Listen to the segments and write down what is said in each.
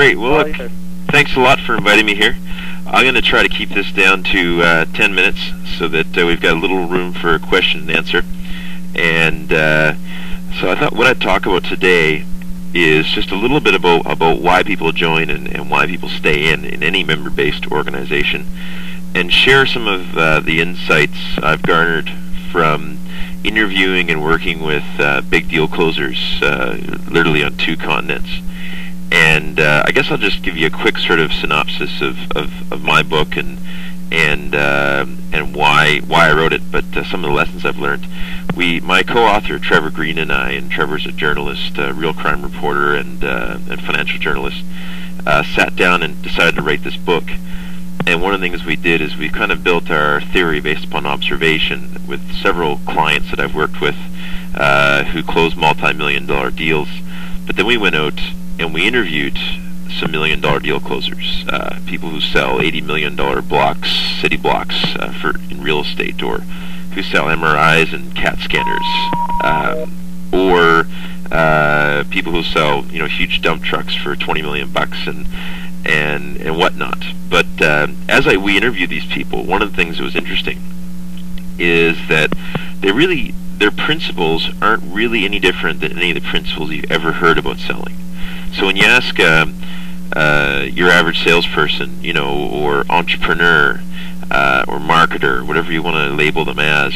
Great. Well, look, thanks a lot for inviting me here. I'm going to try to keep this down to uh, 10 minutes so that uh, we've got a little room for question and answer. And uh, so I thought what I'd talk about today is just a little bit about, about why people join and, and why people stay in in any member-based organization and share some of uh, the insights I've garnered from interviewing and working with uh, big deal closers uh, literally on two continents. And uh, I guess I'll just give you a quick sort of synopsis of, of, of my book and and uh, and why why I wrote it, but uh, some of the lessons I've learned. We, my co-author Trevor Green and I, and Trevor's a journalist, a real crime reporter, and uh, and financial journalist, uh, sat down and decided to write this book. And one of the things we did is we kind of built our theory based upon observation with several clients that I've worked with uh, who close multi-million dollar deals. But then we went out and we interviewed some million dollar deal closers, uh, people who sell eighty million dollar blocks, city blocks uh, for in real estate, or who sell MRIs and CAT scanners, um, or uh, people who sell you know huge dump trucks for twenty million bucks and and and whatnot. But uh, as I we interviewed these people, one of the things that was interesting is that they really their principles aren't really any different than any of the principles you've ever heard about selling. So when you ask uh, uh, your average salesperson, you know, or entrepreneur, uh, or marketer, whatever you want to label them as,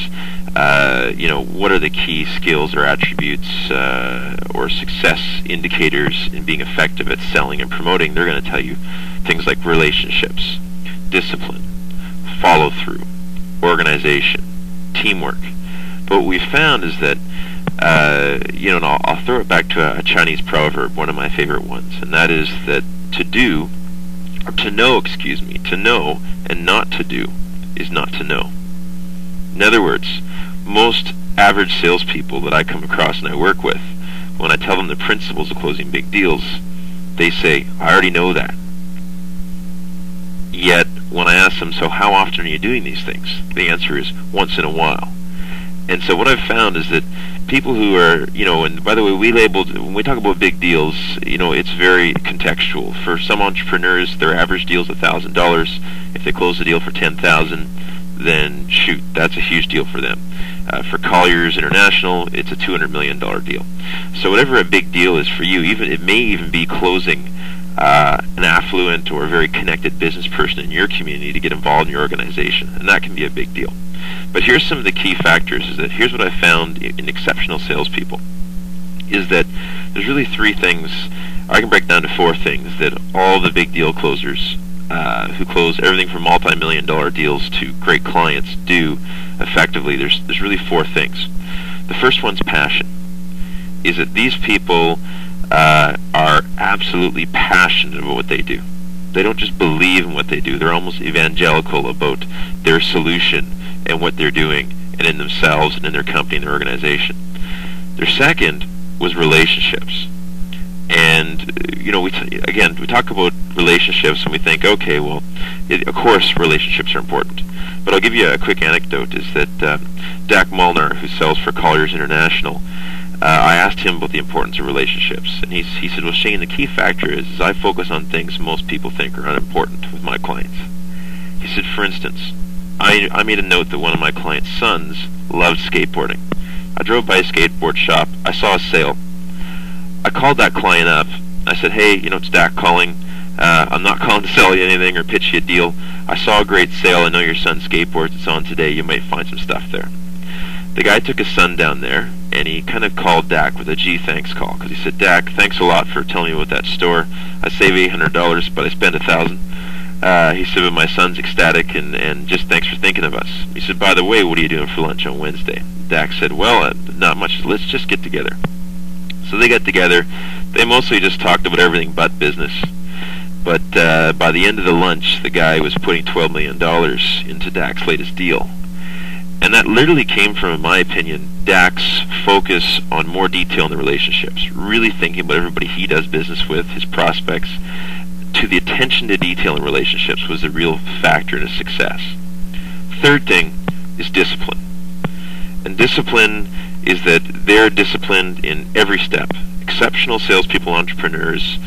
uh, you know, what are the key skills or attributes uh, or success indicators in being effective at selling and promoting? They're going to tell you things like relationships, discipline, follow through, organization, teamwork. But what we found is that uh, you know, and I'll, I'll, throw it back to a, a, Chinese proverb, one of my favorite ones, and that is that to do, or to know, excuse me, to know and not to do is not to know. In other words, most average salespeople that I come across and I work with, when I tell them the principles of closing big deals, they say, I already know that. Yet, when I ask them, so how often are you doing these things? The answer is once in a while. And so what I've found is that people who are, you know, and by the way, we labeled, when we talk about big deals, you know, it's very contextual. For some entrepreneurs, their average deal is $1,000. If they close the deal for 10000 then shoot, that's a huge deal for them. Uh, for Colliers International, it's a $200 million deal. So whatever a big deal is for you, even it may even be closing uh, an affluent or a very connected business person in your community to get involved in your organization, and that can be a big deal. But here's some of the key factors. Is that here's what I found in exceptional salespeople is that there's really three things. I can break down to four things that all the big deal closers uh, who close everything from multi-million dollar deals to great clients do effectively. There's there's really four things. The first one's passion. Is that these people uh, are absolutely passionate about what they do. They don't just believe in what they do. They're almost evangelical about their solution and what they're doing and in themselves and in their company and their organization. Their second was relationships. And, you know, we t- again, we talk about relationships and we think, okay, well, it, of course relationships are important. But I'll give you a quick anecdote is that um, Dak Molnar, who sells for Colliers International, uh, I asked him about the importance of relationships, and he, he said, well, Shane, the key factor is, is I focus on things most people think are unimportant with my clients. He said, for instance, I, I made a note that one of my client's sons loved skateboarding. I drove by a skateboard shop. I saw a sale. I called that client up. I said, hey, you know, it's Dak calling. Uh, I'm not calling to sell you anything or pitch you a deal. I saw a great sale. I know your son skateboards. It's on today. You might find some stuff there. The guy took his son down there, and he kind of called Dak with a gee thanks call because he said, Dak, thanks a lot for telling me about that store. I saved $800, but I a thousand. Uh, he said, but my son's ecstatic, and, and just thanks for thinking of us. He said, by the way, what are you doing for lunch on Wednesday? Dak said, well, uh, not much. Let's just get together. So they got together. They mostly just talked about everything but business. But uh, by the end of the lunch, the guy was putting $12 million into Dak's latest deal. And that literally came from, in my opinion, Dak's focus on more detail in the relationships, really thinking about everybody he does business with, his prospects, to the attention to detail in relationships was the real factor in his success. Third thing is discipline. And discipline is that they're disciplined in every step. Exceptional salespeople, entrepreneurs,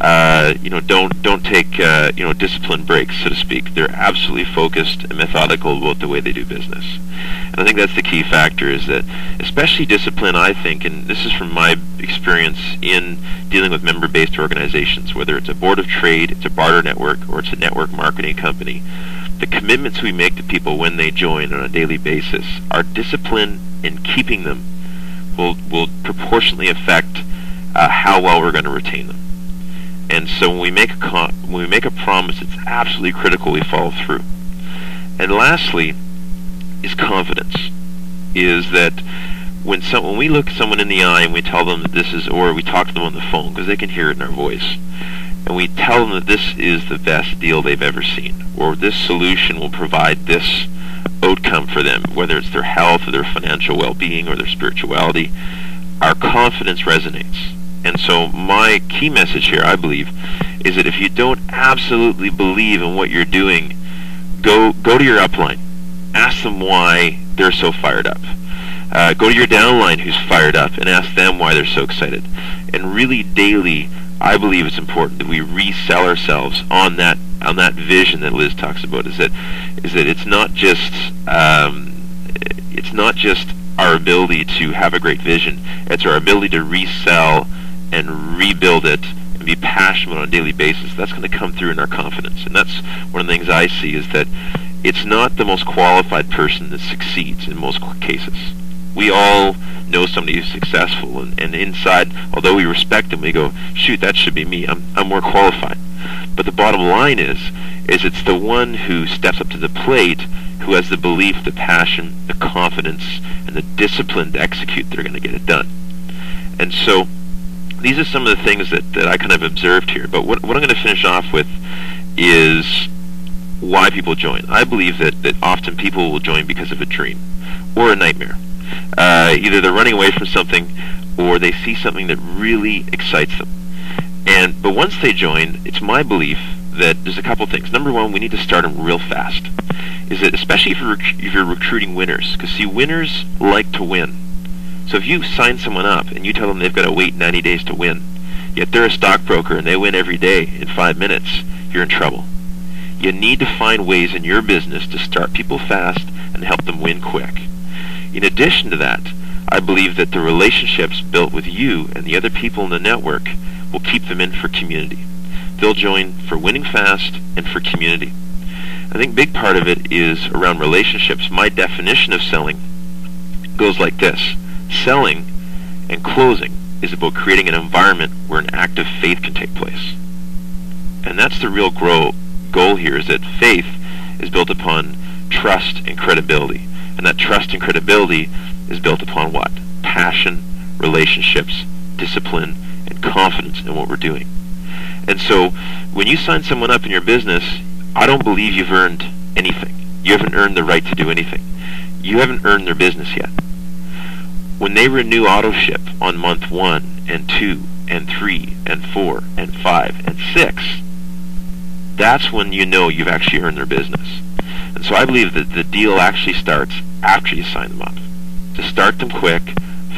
uh, you know, don't don't take uh, you know discipline breaks, so to speak. They're absolutely focused and methodical about the way they do business. And I think that's the key factor is that, especially discipline. I think, and this is from my experience in dealing with member-based organizations, whether it's a board of trade, it's a barter network, or it's a network marketing company. The commitments we make to people when they join on a daily basis, our discipline in keeping them will will proportionally affect uh, how well we're going to retain them. And so when we make a con- when we make a promise, it's absolutely critical we follow through. And lastly, is confidence. Is that when some when we look someone in the eye and we tell them that this is, or we talk to them on the phone because they can hear it in our voice, and we tell them that this is the best deal they've ever seen, or this solution will provide this outcome for them, whether it's their health or their financial well-being or their spirituality, our confidence resonates and so my key message here, I believe, is that if you don't absolutely believe in what you're doing, go go to your upline. Ask them why they're so fired up. Uh, go to your downline who's fired up and ask them why they're so excited. And really daily, I believe it's important that we resell ourselves on that on that vision that Liz talks about. Is that is that it's not just um, it's not just our ability to have a great vision. It's our ability to resell and rebuild it and be passionate on a daily basis, that's going to come through in our confidence. And that's one of the things I see is that it's not the most qualified person that succeeds in most cases. We all know somebody who's successful, and, and inside, although we respect them, we go, shoot, that should be me. I'm, I'm more qualified. But the bottom line is, is it's the one who steps up to the plate who has the belief, the passion, the confidence, and the discipline to execute that are going to get it done. And so these are some of the things that, that I kind of observed here. But what, what I'm going to finish off with is why people join. I believe that, that often people will join because of a dream or a nightmare. Uh, either they're running away from something or they see something that really excites them. And but once they join, it's my belief that there's a couple things. Number one, we need to start them real fast. Is that especially if you're, rec- if you're recruiting winners, because see, winners like to win. So if you sign someone up and you tell them they've got to wait 90 days to win, yet they're a stockbroker and they win every day in five minutes, you're in trouble. You need to find ways in your business to start people fast and help them win quick. In addition to that, I believe that the relationships built with you and the other people in the network will keep them in for community. They'll join for winning fast and for community. I think big part of it is around relationships. My definition of selling goes like this. Selling and closing is about creating an environment where an act of faith can take place. And that's the real grow, goal here is that faith is built upon trust and credibility. And that trust and credibility is built upon what? Passion, relationships, discipline, and confidence in what we're doing. And so when you sign someone up in your business, I don't believe you've earned anything. You haven't earned the right to do anything. You haven't earned their business yet. When they renew AutoShip on month one and two and three and four and five and six, that's when you know you've actually earned their business. And so I believe that the deal actually starts after you sign them up. To start them quick,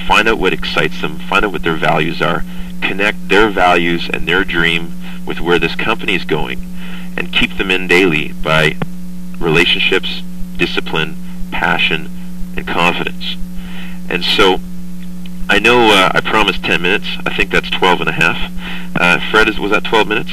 find out what excites them, find out what their values are, connect their values and their dream with where this company is going, and keep them in daily by relationships, discipline, passion, and confidence. And so I know uh, I promised 10 minutes. I think that's 12 and a half. Uh, Fred, is, was that 12 minutes?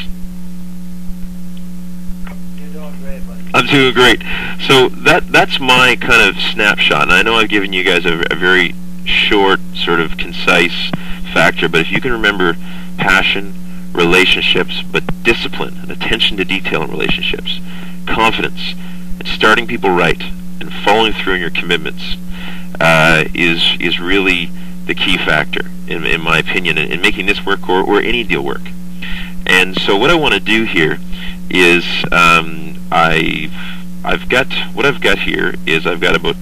I'm doing great. So that that's my kind of snapshot. And I know I've given you guys a, a very short, sort of concise factor, but if you can remember passion, relationships, but discipline and attention to detail in relationships, confidence, and starting people right, and following through on your commitments, uh, is is really the key factor, in, in my opinion, in, in making this work or, or any deal work. And so what I want to do here is um, I've I've got what I've got here is I've got about